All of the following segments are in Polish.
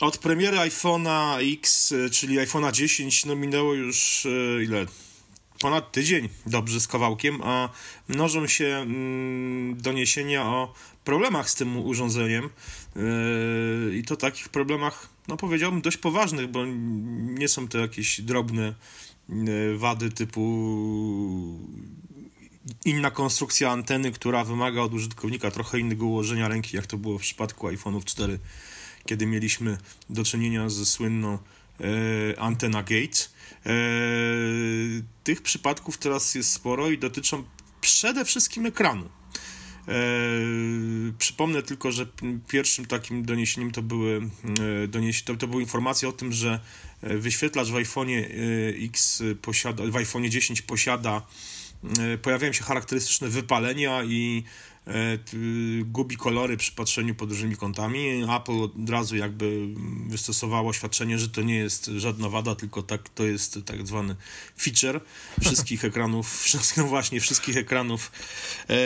od premiery iPhone'a X, y, czyli iPhone'a 10, no minęło już y, ile? Ponad tydzień, dobrze z kawałkiem, a mnożą się mm, doniesienia o problemach z tym urządzeniem yy, i to takich problemach, no powiedziałbym, dość poważnych, bo nie są to jakieś drobne wady typu inna konstrukcja anteny, która wymaga od użytkownika trochę innego ułożenia ręki, jak to było w przypadku iPhone'ów 4, kiedy mieliśmy do czynienia ze słynną e, antena Gates. E, tych przypadków teraz jest sporo i dotyczą przede wszystkim ekranu. E, przypomnę tylko, że pierwszym takim doniesieniem to były, donieś, to, to były informacje o tym, że wyświetlacz w iPhone'ie X posiada, w iPhone'ie 10 posiada pojawiają się charakterystyczne wypalenia i gubi kolory przy patrzeniu pod różnymi kątami. Apple od razu jakby wystosowało oświadczenie, że to nie jest żadna wada, tylko tak, to jest tak zwany feature wszystkich ekranów, no właśnie wszystkich ekranów e,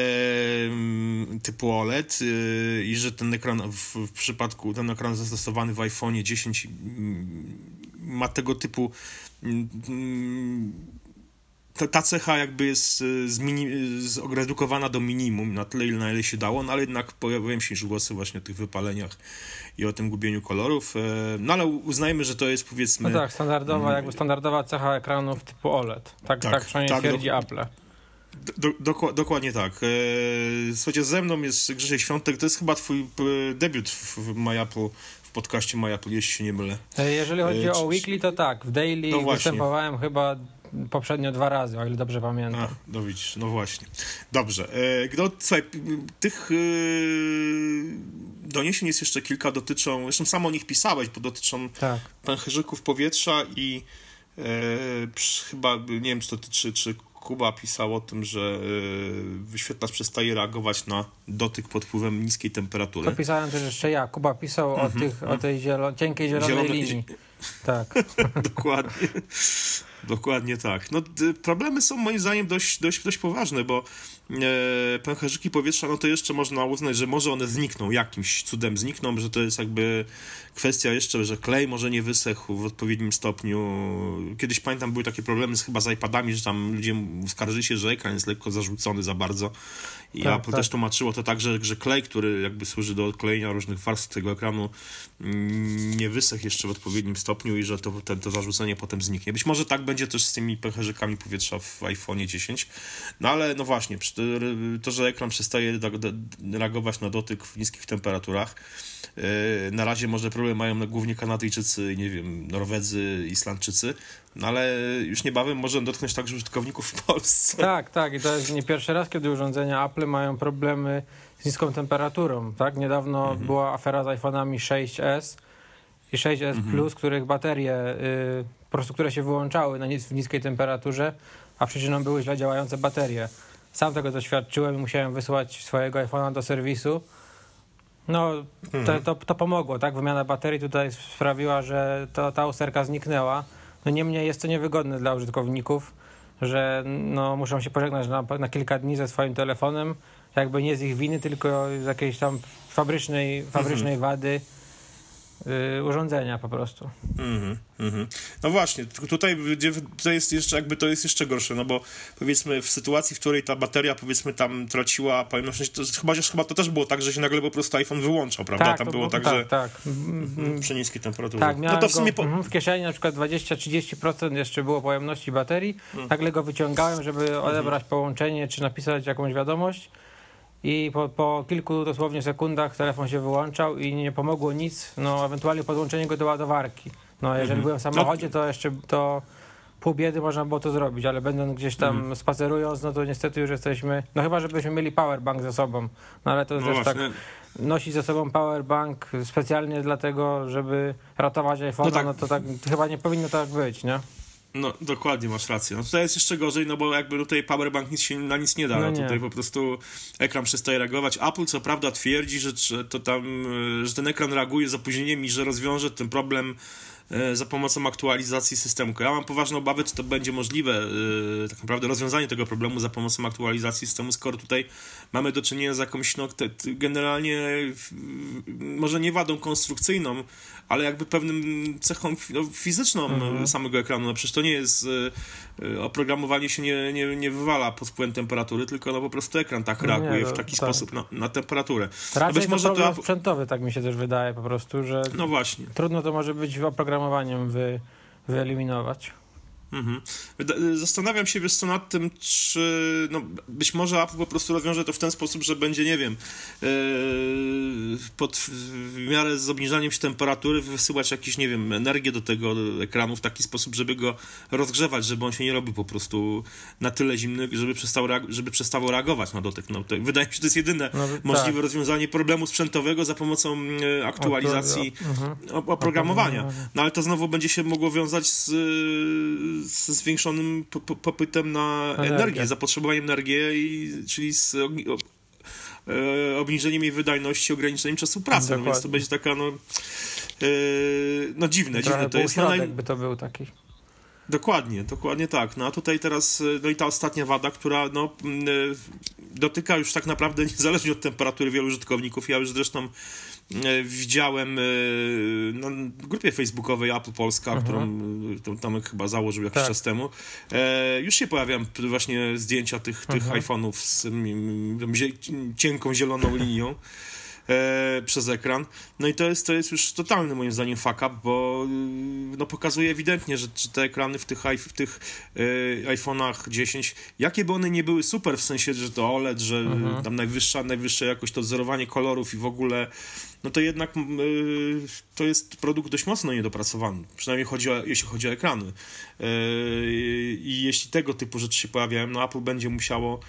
typu OLED e, i że ten ekran w, w, przypadku, ten ekran zastosowany w iPhone 10 ma tego typu ta, ta cecha jakby jest e, zredukowana do minimum, na tyle, na ile się dało, no ale jednak pojawiają się już głosy właśnie o tych wypaleniach i o tym gubieniu kolorów, e, no ale uznajmy, że to jest powiedzmy... No tak, standardowa, mm. jakby standardowa cecha ekranów typu OLED, tak, tak, tak przynajmniej tak, twierdzi do, Apple. Do, do, dokładnie tak. E, słuchajcie, ze mną jest Grzesiek Świątek, to jest chyba twój debiut w, w MyApple, w podcaście MyApple, jeśli się nie mylę. Jeżeli chodzi e, o Weekly, to tak, w Daily no występowałem chyba poprzednio dwa razy, o ile dobrze pamiętam. A, no widzisz, no właśnie. Dobrze. E, no, słuchaj, tych e, doniesień jest jeszcze kilka, dotyczą, zresztą sam o nich pisałeś, bo dotyczą tak. pęcherzyków powietrza i e, chyba, nie wiem, czy, to, czy, czy Kuba pisał o tym, że wyświetlacz przestaje reagować na dotyk pod wpływem niskiej temperatury. To pisałem też jeszcze ja. Kuba pisał o, mhm, tych, o mhm. tej zielo cienkiej zielonej Zielone, linii. Tak. Dokładnie. Dokładnie tak. No, problemy są moim zdaniem dość, dość, dość poważne, bo pęcherzyki powietrza, no to jeszcze można uznać, że może one znikną, jakimś cudem znikną, że to jest jakby kwestia jeszcze, że klej może nie wysechł w odpowiednim stopniu. Kiedyś pamiętam, były takie problemy z, chyba z iPadami, że tam ludzie skarżyli się, że ekran jest lekko zarzucony za bardzo i tak, Apple tak. też tłumaczyło to tak, że, że klej, który jakby służy do odklejenia różnych warstw tego ekranu, nie wysechł jeszcze w odpowiednim stopniu i że to, to, to zarzucenie potem zniknie. Być może tak będzie też z tymi pęcherzykami powietrza w iPhone 10, no ale no właśnie, to, że ekran przestaje reagować na dotyk w niskich temperaturach, e, na razie może problem mają głównie Kanadyjczycy, nie wiem, Norwedzy, Islandczycy, no ale już niebawem może dotknąć także użytkowników w Polsce. Tak, tak i to jest nie pierwszy raz, kiedy urządzenia Apple mają problemy z niską temperaturą, tak? Niedawno mhm. była afera z iPhone'ami 6s i 6s mhm. Plus, których baterie, y, po prostu które się wyłączały na w niskiej temperaturze, a przyczyną były źle działające baterie. Sam tego doświadczyłem i musiałem wysłać swojego iPhone'a do serwisu. No, mhm. to, to, to, pomogło, tak? Wymiana baterii tutaj sprawiła, że to, ta usterka zniknęła. No niemniej jest to niewygodne dla użytkowników, że no, muszą się pożegnać na, na kilka dni ze swoim telefonem, jakby nie z ich winy, tylko z jakiejś tam fabrycznej, fabrycznej mhm. wady urządzenia po prostu. Mm -hmm, No właśnie, tutaj, to jest jeszcze jakby to jest jeszcze gorsze, no bo powiedzmy w sytuacji, w której ta bateria powiedzmy tam traciła pojemność, to chyba, chyba to też było tak, że się nagle po prostu iPhone wyłączał, prawda? Tak, tam to było tak, tak, że tak. Mhm, przy niskiej temperaturze. Tak, no to w sumie po... go, w kieszeni na przykład 20-30% jeszcze było pojemności baterii, hmm. nagle go wyciągałem, żeby odebrać połączenie czy napisać jakąś wiadomość i po, po, kilku dosłownie sekundach telefon się wyłączał i nie pomogło nic, no ewentualnie podłączenie go do ładowarki. No jeżeli mhm. byłem w samochodzie, to jeszcze to pół biedy można było to zrobić, ale będąc gdzieś tam mhm. spacerując, no to niestety już jesteśmy, no chyba żebyśmy mieli powerbank ze sobą, no ale to no też tak nosić ze sobą powerbank specjalnie dlatego, żeby ratować iPhone, no, tak. no to tak chyba nie powinno tak być, nie? No, dokładnie masz rację. No tutaj jest jeszcze gorzej, no bo jakby tutaj powerbank nic się na nic nie da. No, no nie. Tutaj po prostu ekran przestaje reagować. Apple co prawda twierdzi, że, że to tam, że ten ekran reaguje z opóźnieniem i że rozwiąże ten problem e, za pomocą aktualizacji systemu. Ja mam poważne obawy, czy to będzie możliwe, e, tak naprawdę rozwiązanie tego problemu za pomocą aktualizacji systemu, skoro tutaj mamy do czynienia z jakąś, no, te, generalnie może nie wadą konstrukcyjną, ale jakby pewnym cechą no, fizyczną mhm. samego ekranu. No przecież to nie jest e, oprogramowanie się nie, nie, nie wywala pod wpływem temperatury, tylko no po prostu ekran tak no reaguje nie, no, w taki tak. sposób na, na temperaturę. Raczej no być może to problem to... sprzętowy, tak mi się też wydaje po prostu, że no właśnie. trudno to może być wy, wyeliminować. Mhm. Zastanawiam się, wiesz co, nad tym, czy no, być może Apple po prostu rozwiąże to w ten sposób, że będzie, nie wiem, yy, pod, w miarę z obniżaniem się temperatury wysyłać jakieś, nie wiem, energię do tego ekranu w taki sposób, żeby go rozgrzewać, żeby on się nie robił po prostu na tyle zimny, żeby przestał, żeby przestało reagować na dotyk. No, to, wydaje mi się, że to jest jedyne no, możliwe tak. rozwiązanie problemu sprzętowego za pomocą e, aktualizacji mhm. oprogramowania. No ale to znowu będzie się mogło wiązać z ze zwiększonym popytem na energię, energię zapotrzebowaniem na energię, i, czyli z e, obniżeniem jej wydajności, ograniczeniem czasu pracy, no więc to będzie taka no, e, no dziwne, Trochę dziwne to jest. No, by to był taki. Dokładnie, dokładnie tak. No a tutaj teraz, e, no i ta ostatnia wada, która no, dotyka już tak naprawdę niezależnie od temperatury wielu użytkowników. Ja już zresztą widziałem e, na grupie facebookowej Apple Polska, mhm. którą e, Tomek chyba założył jakiś tak. czas temu, już się pojawiają właśnie zdjęcia tych, tych mhm. iPhone'ów z cienką zieloną linią e, przez ekran. No i to jest, to jest już totalny moim zdaniem fuck up, bo y, no, pokazuje ewidentnie, że, że te ekrany w tych, w tych e, iPhone'ach 10, jakie by one nie były super, w sensie, że to OLED, że mhm. tam najwyższa, najwyższa jakość, to wzorowanie kolorów i w ogóle no to jednak y, to jest produkt dość mocno niedopracowany, przynajmniej chodzi o, jeśli chodzi o ekrany. Y, I jeśli tego typu rzeczy się pojawiają, no Apple będzie musiało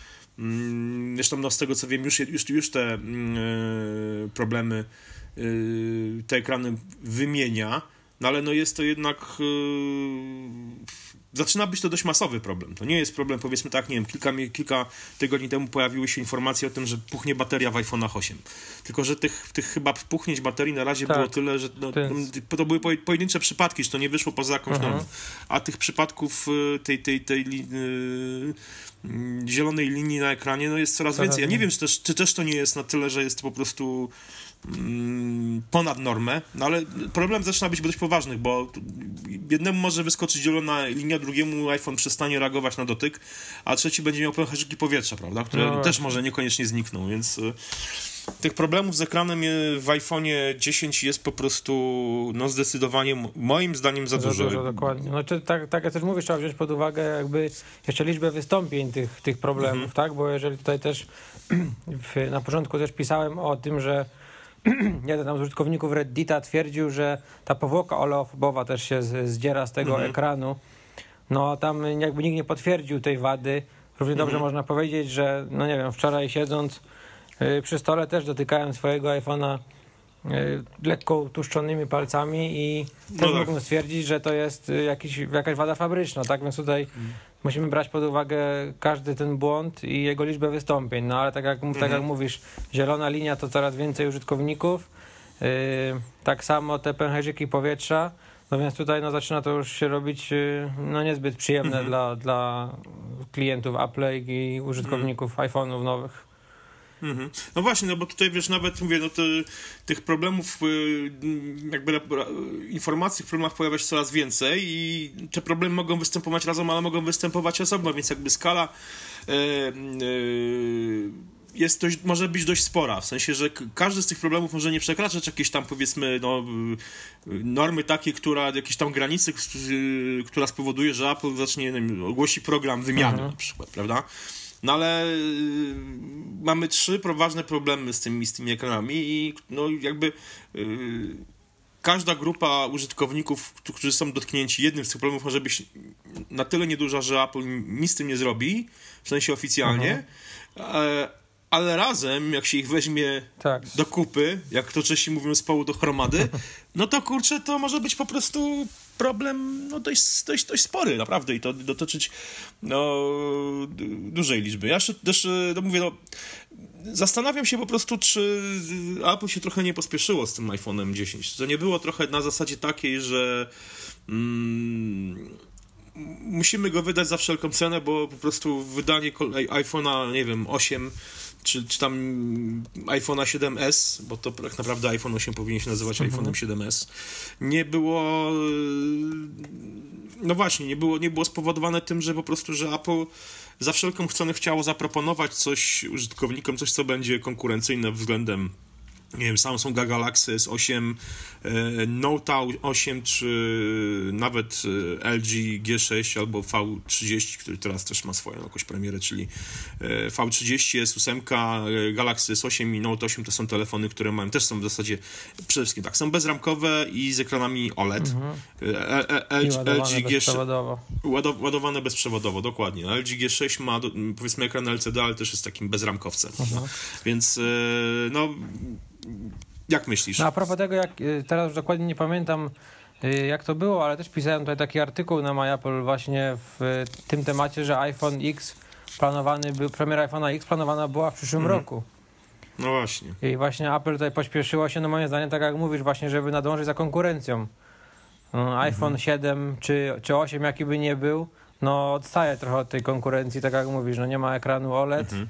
zresztą no, z tego co wiem, już, już, już te mm, e, problemy, e, te ekrany wymienia, no ale no jest to jednak e, zaczyna być to dość masowy problem. To nie jest problem, powiedzmy tak, nie wiem, kilka, kilka tygodni temu pojawiły się informacje o tym, że puchnie bateria w iPhone'ach 8. Tylko, że tych, tych chyba puchnięć baterii na razie tak, było tyle, że no, to były pojedyncze przypadki, że to nie wyszło poza jakąś mhm. normą. A tych przypadków tej, tej, tej, tej Mm, zielonej linii na ekranie no jest coraz więcej. Ja nie wiem, czy też, czy też to nie jest na tyle, że jest po prostu ponad normę, no ale problem zaczyna być dość poważny, bo jednemu może wyskoczyć zielona linia, drugiemu iPhone przestanie reagować na dotyk, a trzeci będzie miał pęcherzyki powietrza, prawda, które no też może niekoniecznie znikną, więc y, tych problemów z ekranem w iPhone'ie 10 jest po prostu no zdecydowanie moim zdaniem za, za dużo. dużo. Dokładnie. No, czy, tak, tak jak też mówisz, trzeba wziąć pod uwagę jakby jeszcze liczbę wystąpień tych, tych problemów, mhm. tak? Bo jeżeli tutaj też w, na początku też pisałem o tym, że jeden tam z użytkowników Reddita twierdził, że ta powłoka oleofobowa też się zdziera z tego mhm. ekranu. No tam jakby nikt nie potwierdził tej wady. Równie dobrze mhm. można powiedzieć, że no nie wiem, wczoraj siedząc E, przy stole też dotykałem swojego iPhone'a e, lekko utuszczonymi palcami i no też tak. mógłbym stwierdzić, że to jest e, jakiś, jakaś wada fabryczna, tak? Więc tutaj mhm. Musimy brać pod uwagę każdy ten błąd i jego liczbę wystąpień. No ale tak jak, mhm. tak jak mhm. mówisz, zielona linia to coraz więcej użytkowników. Yy, tak samo te pęcherzyki powietrza. No więc tutaj no, zaczyna to już się robić no, niezbyt przyjemne mhm. dla, dla klientów Apple i użytkowników iPhone'ów nowych. Mhm. No właśnie, no bo tutaj wiesz, nawet mówię, no to tych problemów, y, jakby informacji w problemach pojawia się coraz więcej i te problemy mogą występować razem, ale mogą występować osobno, więc jakby skala e, e, jest dość, może być dość spora, w sensie, że każdy z tych problemów może nie przekraczać jakiejś tam powiedzmy no, normy takiej, która, jakiejś tam granicy, która spowoduje, że Apple zacznie, nie wiem, ogłosi program wymiany mhm. na przykład, prawda? No ale y, mamy trzy ważne problemy z tymi, z tymi ekranami i no jakby y, każda grupa użytkowników, którzy są dotknięci jednym z tych problemów może być na tyle nieduża, że Apple nic z tym nie zrobi, w sensie oficjalnie, e, ale razem, jak się ich weźmie tak. do kupy, jak to Czesi mówią z połu do chromady, no to kurczę, to może być po prostu problem no, dość, dość, dość spory, naprawdę, i to dotyczyć no, dużej liczby. Ja też, no mówię, no, zastanawiam się po prostu, czy Apple się trochę nie pospieszyło z tym iPhone'em 10. To nie było trochę na zasadzie takiej, że mm, musimy go wydać za wszelką cenę, bo po prostu wydanie iPhone'a, nie wiem, 8 czy, czy tam iPhone'a 7S, bo to tak naprawdę iPhone 8 powinien się nazywać mhm. iPhone'em 7S, nie było no właśnie, nie było, nie było spowodowane tym, że po prostu, że Apple za wszelką cenę chciało zaproponować coś użytkownikom, coś co będzie konkurencyjne względem nie wiem, Samsung Galaxy S8, e, Note 8 czy nawet e, LG G6 albo V30, który teraz też ma swoją jakąś premierę, czyli e, V30, S8, Galaxy S8 i Note 8 to są telefony, które mają, też są w zasadzie przede wszystkim tak, są bezramkowe i z ekranami OLED. Mhm. LG, LG G6 ładowane bezprzewodowo, dokładnie. LG G6 ma powiedzmy ekran LCD, ale też jest takim bezramkowcem. Mhm. Więc no jak myślisz? No a propos tego, jak y, teraz już dokładnie nie pamiętam, y, jak to było, ale też pisałem tutaj taki artykuł na MyApple właśnie w tym temacie, że iPhone X planowany był, premiera iPhone'a X planowana była w przyszłym mhm. roku. No właśnie. I właśnie Apple tutaj pośpieszyło się, no moim zdaniem, tak jak mówisz, właśnie, żeby nadążyć za konkurencją. No, iPhone mhm. 7 czy, czy 8, jaki by nie był, no odstaje trochę od tej konkurencji, tak jak mówisz, no nie ma ekranu OLED. Mhm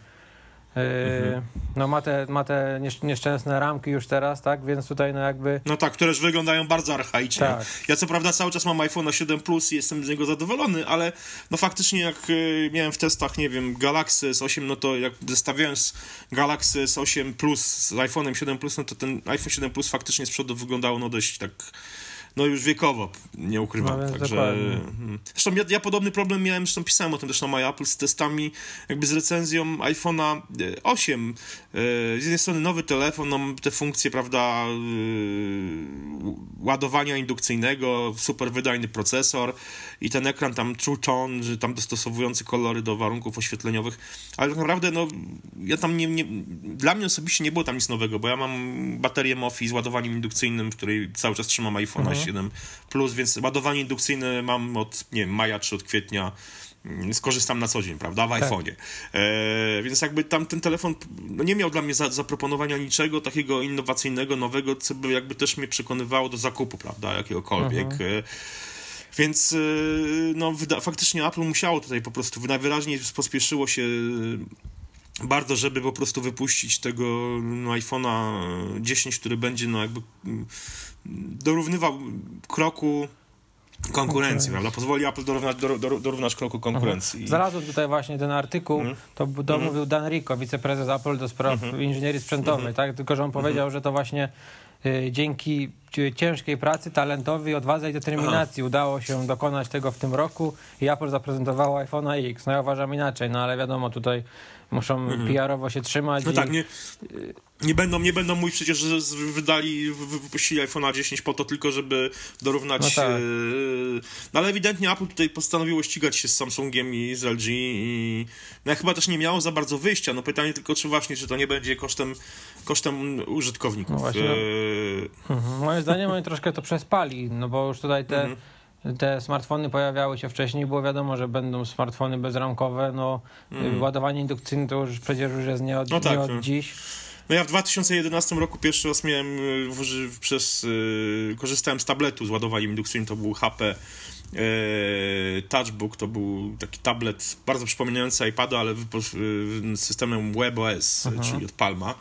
Mhm. No ma te, ma te nieszczęsne ramki już teraz, tak? Więc tutaj no jakby... No tak, które już wyglądają bardzo archaicznie. Tak. Ja co prawda cały czas mam iPhone 7 Plus i jestem z niego zadowolony, ale no faktycznie jak y, miałem w testach, nie wiem, Galaxy S8, no to jak zestawiając Galaxy S8 Plus z iPhone'em 7 Plus, no to ten iPhone 7 Plus faktycznie z przodu wyglądało no dość tak no już wiekowo, nie ukrywam. No, Także, hmm. zresztą ja, ja, podobny problem miałem, zresztą pisałem o tym też na My Apple z testami, jakby z recenzją iPhone'a 8. E, e, z jednej strony nowy telefon, no, te funkcje, prawda, e, ładowania indukcyjnego, super wydajny procesor i ten ekran tam True Tone, że tam dostosowujący kolory do warunków oświetleniowych, ale tak naprawdę, no, ja tam nie, nie, dla mnie osobiście nie było tam nic nowego, bo ja mam baterię MOFI z ładowaniem indukcyjnym, w której cały czas trzymam iPhone'a mhm 7 Plus, więc ładowanie indukcyjne mam od, nie wiem, maja czy od kwietnia mm, skorzystam na co dzień, prawda, w tak. iPhone'ie. E, więc jakby tam ten telefon no nie miał dla mnie za, zaproponowania niczego takiego innowacyjnego, nowego, co by jakby też mnie przekonywało do zakupu, prawda, jakiegokolwiek. Mhm. E, więc e, no, faktycznie Apple musiało tutaj po prostu najwyraźniej pospieszyło się bardzo, żeby po prostu wypuścić tego no, iPhone'a 10, który będzie no jakby mm, dorównywał kroku konkurencji, prawda? Pozwoli Apple dorównać, do, do, dorównać kroku konkurencji. Mhm. Znalazłem tutaj właśnie ten artykuł, mhm. to, to mówił Dan Rico, wiceprezes Apple do spraw mhm. inżynierii sprzętowej, mhm. tak? Tylko, że on mhm. powiedział, że to właśnie y, dzięki ciężkiej pracy, talentowi, odwadze i determinacji Aha. udało się dokonać tego w tym roku i Apple zaprezentowało iPhone'a X. No ja uważam inaczej, no ale wiadomo, tutaj muszą mhm. PR-owo się trzymać. No i... tak, nie, nie, będą, nie będą mówić przecież, że wydali, wypuścili iPhone'a 10 po to tylko, żeby dorównać... No, tak. E, no ale ewidentnie Apple tutaj postanowiło ścigać się z Samsungiem i z LG i no, chyba też nie miało za bardzo wyjścia. No pytanie tylko, czy właśnie, czy to nie będzie kosztem, kosztem użytkowników. No właśnie. E... Mhm. Moim zdaniem oni troszkę to przespali, no bo już tutaj te mhm te smartfony pojawiały się wcześniej, było wiadomo, że będą smartfony bezramkowe, no mm. ładowanie indukcyjne to już przecież już jest nie od, no tak, nie od no. dziś. No ja w 2011 roku pierwszy raz miałem, y, przez, yy, korzystałem z tabletu z ładowaniem indukcyjnym, to był HP Touchbook, to był taki tablet bardzo przypominający iPada, ale z systemem WebOS, Aha. czyli od Palma.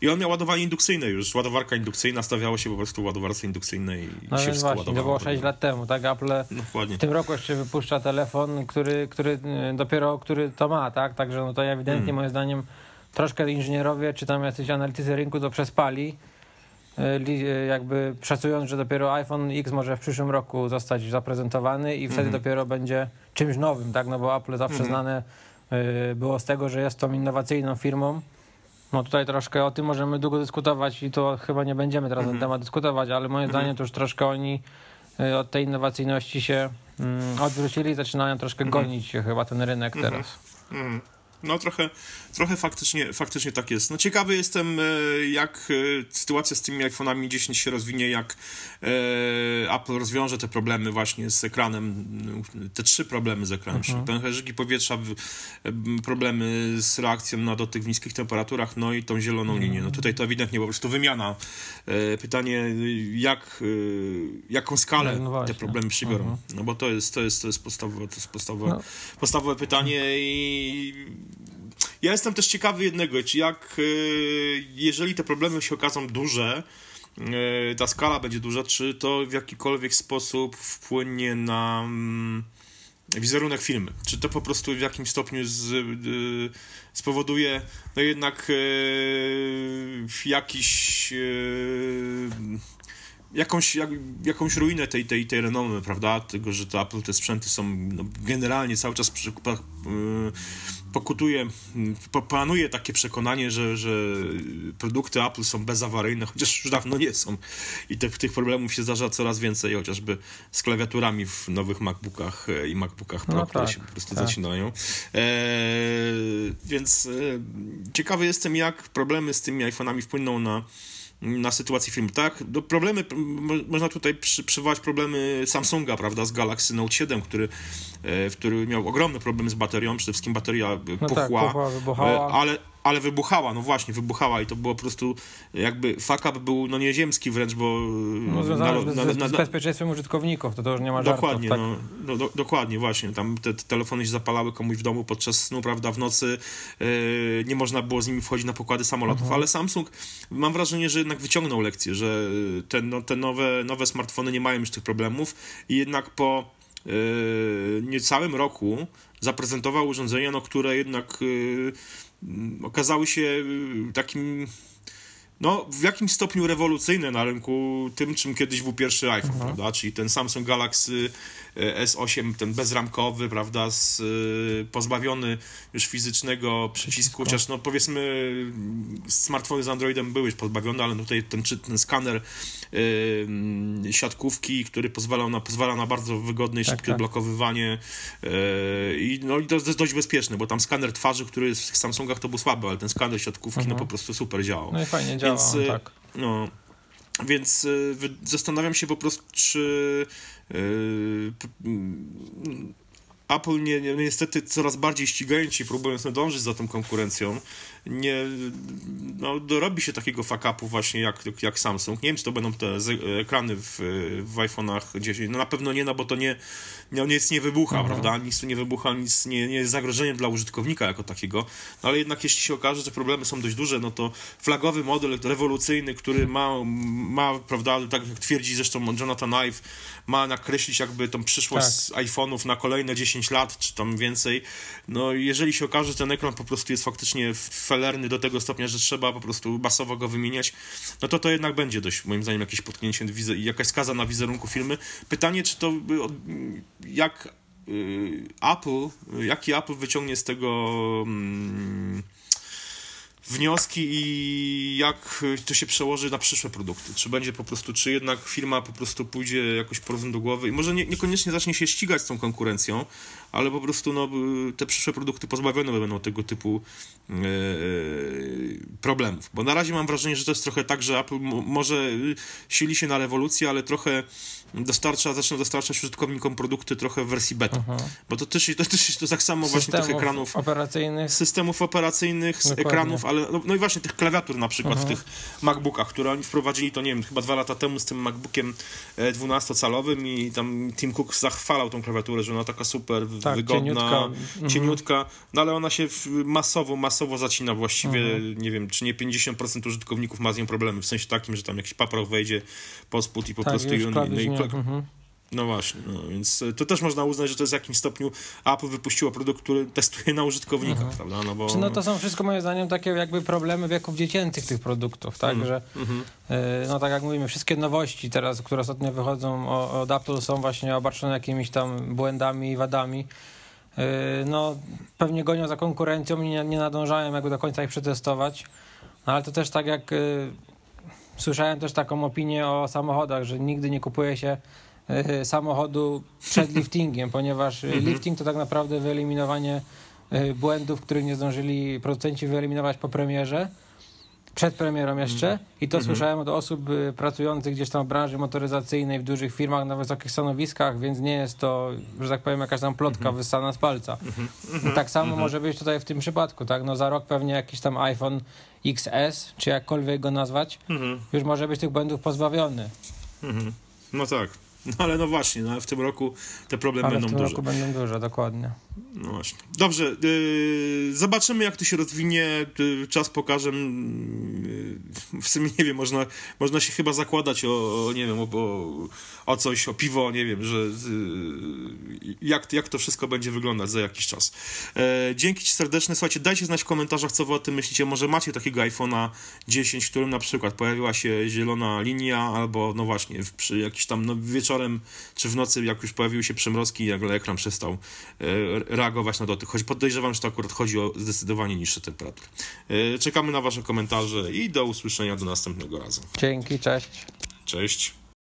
I on miał ładowanie indukcyjne już, ładowarka indukcyjna, stawiało się po prostu ładowarce indukcyjnej i no się wszystko właśnie, To było 6 lat temu, tak? Apple Dokładnie. w tym roku jeszcze wypuszcza telefon, który, który y, dopiero który to ma, tak? Także no to ewidentnie hmm. moim zdaniem troszkę inżynierowie czy tam jacyś analitycy rynku to przespali jakby szacując, że dopiero iPhone X może w przyszłym roku zostać zaprezentowany i wtedy mm. dopiero będzie czymś nowym, tak? No bo Apple zawsze mm. znane było z tego, że jest tą innowacyjną firmą, no tutaj troszkę o tym możemy długo dyskutować i to chyba nie będziemy teraz mhm. na temat dyskutować, ale moim mhm. zdaniem to już troszkę oni od tej innowacyjności się mm, odwrócili i zaczynają troszkę mhm. gonić chyba ten rynek mhm. teraz. No trochę, trochę faktycznie, faktycznie tak jest. No ciekawy jestem, e, jak e, sytuacja z tymi iPhone'ami 10 się rozwinie, jak e, Apple rozwiąże te problemy właśnie z ekranem, te trzy problemy z ekranem, mhm. pęcherzyki powietrza, problemy z reakcją na dotyk w niskich temperaturach, no i tą zieloną mhm. linię. No tutaj to ewidentnie po prostu wymiana. Pytanie, jak, jaką skalę no te problemy przybiorą. Mhm. No bo to jest, to jest, to jest podstawowe, to jest podstawowe, no. podstawowe pytanie i ja jestem też ciekawy jednego, czy jak, e, jeżeli te problemy się okazą duże, e, ta skala będzie duża, czy to w jakikolwiek sposób wpłynie na mm, wizerunek firmy? Czy to po prostu w jakimś stopniu z, e, spowoduje no jednak jakiś jakąś, jak, jakąś ruinę tej, tej, tej renomy, prawda? Tego, że to Apple, te sprzęty są no, generalnie cały czas przy, pokutuje, panuje takie przekonanie, że, że produkty Apple są bezawaryjne, chociaż już dawno nie są. I te, tych problemów się zdarza coraz więcej, chociażby z klawiaturami w nowych MacBookach e, i MacBookach Pro, no które tak, się po prostu tak. zaczynają. E, więc e, ciekawy jestem, jak problemy z tymi iPhone'ami wpłyną na na sytuację filmu. Tak, do problemy, można tutaj przy, przywołać problemy Samsunga, prawda, z Galaxy Note 7, który, e, który miał ogromny problem z baterią, przede wszystkim bateria no pochła, tak, ale ale wybuchała, no właśnie, wybuchała i to było po prostu jakby fuck up był no nieziemski wręcz, bo... No związane na, na, na, z bezpieczeństwem użytkowników, to to już nie ma żartów. Dokładnie, tak? no, no do, dokładnie, właśnie, tam te, te, telefony się zapalały komuś w domu podczas snu, prawda, w nocy, yy, nie można było z nimi wchodzić na pokłady samolotów, mhm. ale Samsung, mam wrażenie, że jednak wyciągnął lekcję, że te, no, te nowe, nowe smartfony nie mają już tych problemów i jednak po yy, niecałym roku zaprezentował urządzenia, no, które jednak yy, okazały się y, takim no, w jakimś stopniu rewolucyjne na rynku tym, czym kiedyś był pierwszy iPhone, mhm. prawda? Czyli ten Samsung Galaxy S8, ten bezramkowy, prawda, z, e, pozbawiony już fizycznego przycisku, chociaż no powiedzmy smartfony z Androidem były już pozbawione, ale tutaj ten, ten skaner yy, siatkówki, który pozwalał na, pozwala na bardzo wygodne i tak, szybkie tak. blokowywanie yy, i no i to jest dość bezpieczne, bo tam skaner twarzy, który w Samsungach to był słaby, ale ten skaner siatkówki mhm. no po prostu super działał. No i fajnie działa, Więc, tak. No, więc y, zastanawiam się po prostu, czy y, Apple nie, nie, niestety coraz bardziej ścigając próbując nadążyć za tą konkurencją, nie no, dorobi się takiego fakapu właśnie jak, jak Samsung. Nie wiem, czy to będą te ekrany w, w iPhone'ach 10. No na pewno nie, no bo to nie, nie nic nie wybucha, mhm. prawda? Nic tu nie wybucha, nic nie, nie jest zagrożeniem dla użytkownika jako takiego. No ale jednak jeśli się okaże, że problemy są dość duże, no to flagowy model rewolucyjny, który ma, ma prawda, tak jak twierdzi zresztą Jonathan Ive, ma nakreślić jakby tą przyszłość tak. iPhone'ów na kolejne 10 lat, czy tam więcej. No jeżeli się okaże, że ten ekran po prostu jest faktycznie felerny do tego stopnia, że trzeba po prostu masowo go wymieniać, no to to jednak będzie dość, moim zdaniem, jakieś potknięcie, jakaś skaza na wizerunku firmy. Pytanie, czy to jak y, Apple, jaki Apple wyciągnie z tego mm, wnioski i jak to się przełoży na przyszłe produkty. Czy będzie po prostu, czy jednak firma po prostu pójdzie jakoś po do głowy i może nie, niekoniecznie zacznie się ścigać z tą konkurencją, ale po prostu no, te przyszłe produkty pozbawione będą tego typu e, problemów. Bo na razie mam wrażenie, że to jest trochę tak, że Apple może sili się na rewolucję, ale trochę dostarcza, zaczyna dostarczać użytkownikom produkty trochę w wersji beta. Aha. Bo to też, to też to tak samo systemów właśnie tych ekranów. operacyjnych. Systemów operacyjnych, z ekranów, ale no, no, i właśnie tych klawiatur na przykład Aha. w tych MacBookach, które oni wprowadzili, to nie wiem, chyba dwa lata temu z tym MacBookiem 12-calowym e, i tam Tim Cook zachwalał tą klawiaturę, że ona taka super tak, wygodna, cieniutka. Mhm. cieniutka, no ale ona się masowo, masowo zacina właściwie, mhm. nie wiem, czy nie 50% użytkowników ma z nią problemy, w sensie takim, że tam jakiś paprok wejdzie po spód i po tak, prostu i, on, no i mhm. No właśnie, no, więc to też można uznać, że to jest w jakimś stopniu Apple wypuściło produkt, który testuje na użytkownikach, mhm. prawda? No, bo... no to są wszystko moim zdaniem takie jakby problemy wieków dziecięcych tych produktów, tak, mm. że mhm. y, no tak jak mówimy, wszystkie nowości teraz, które ostatnio wychodzą od Apple są właśnie obarczone jakimiś tam błędami i wadami. Y, no pewnie gonią za konkurencją i nie, nie nadążają jakby do końca ich przetestować, no, ale to też tak jak y, słyszałem też taką opinię o samochodach, że nigdy nie kupuje się samochodu przed liftingiem, ponieważ mhm. lifting to tak naprawdę wyeliminowanie y, błędów, których nie zdążyli producenci wyeliminować po premierze przed premierą jeszcze Mhm. i to słyszałem od osób pracujących gdzieś tam w branży motoryzacyjnej w dużych firmach na wysokich stanowiskach, więc nie jest to, że tak powiem, jakaś tam plotka Mhm. wyssana z palca. I tak samo może być tutaj w tym przypadku, tak? No za rok pewnie jakiś tam iPhone XS, czy jakkolwiek go nazwać, Mhm. już może być tych błędów pozbawiony. Mhm. No tak. No ale no właśnie, no, ale w tym roku te problemy Ale w będą tym duże. roku będą duże, dokładnie. No właśnie. Dobrze, yy, zobaczymy jak to się rozwinie, yy, czas pokaże. Yy, w sumie nie wiem, można, można się chyba zakładać o, o nie wiem, o, o, o coś, o piwo, nie wiem, że yy, jak, jak to wszystko będzie wyglądać za jakiś czas. Yy, dzięki Ci serdeczne, słuchajcie, dajcie znać w komentarzach, co Wy o tym myślicie. Może macie takiego iPhone'a 10, w którym na przykład pojawiła się zielona linia, albo no właśnie, w, przy jakiś tam no, wieczorem czy w nocy, jak już pojawiły się przymrozki, jak ekran przestał e, reagować na dotyk. Choć podejrzewam, że to akurat chodzi o zdecydowanie niższe temperatury. E, Czekamy na Wasze komentarze i do usłyszenia do następnego razu. Dzięki, cześć. Cześć.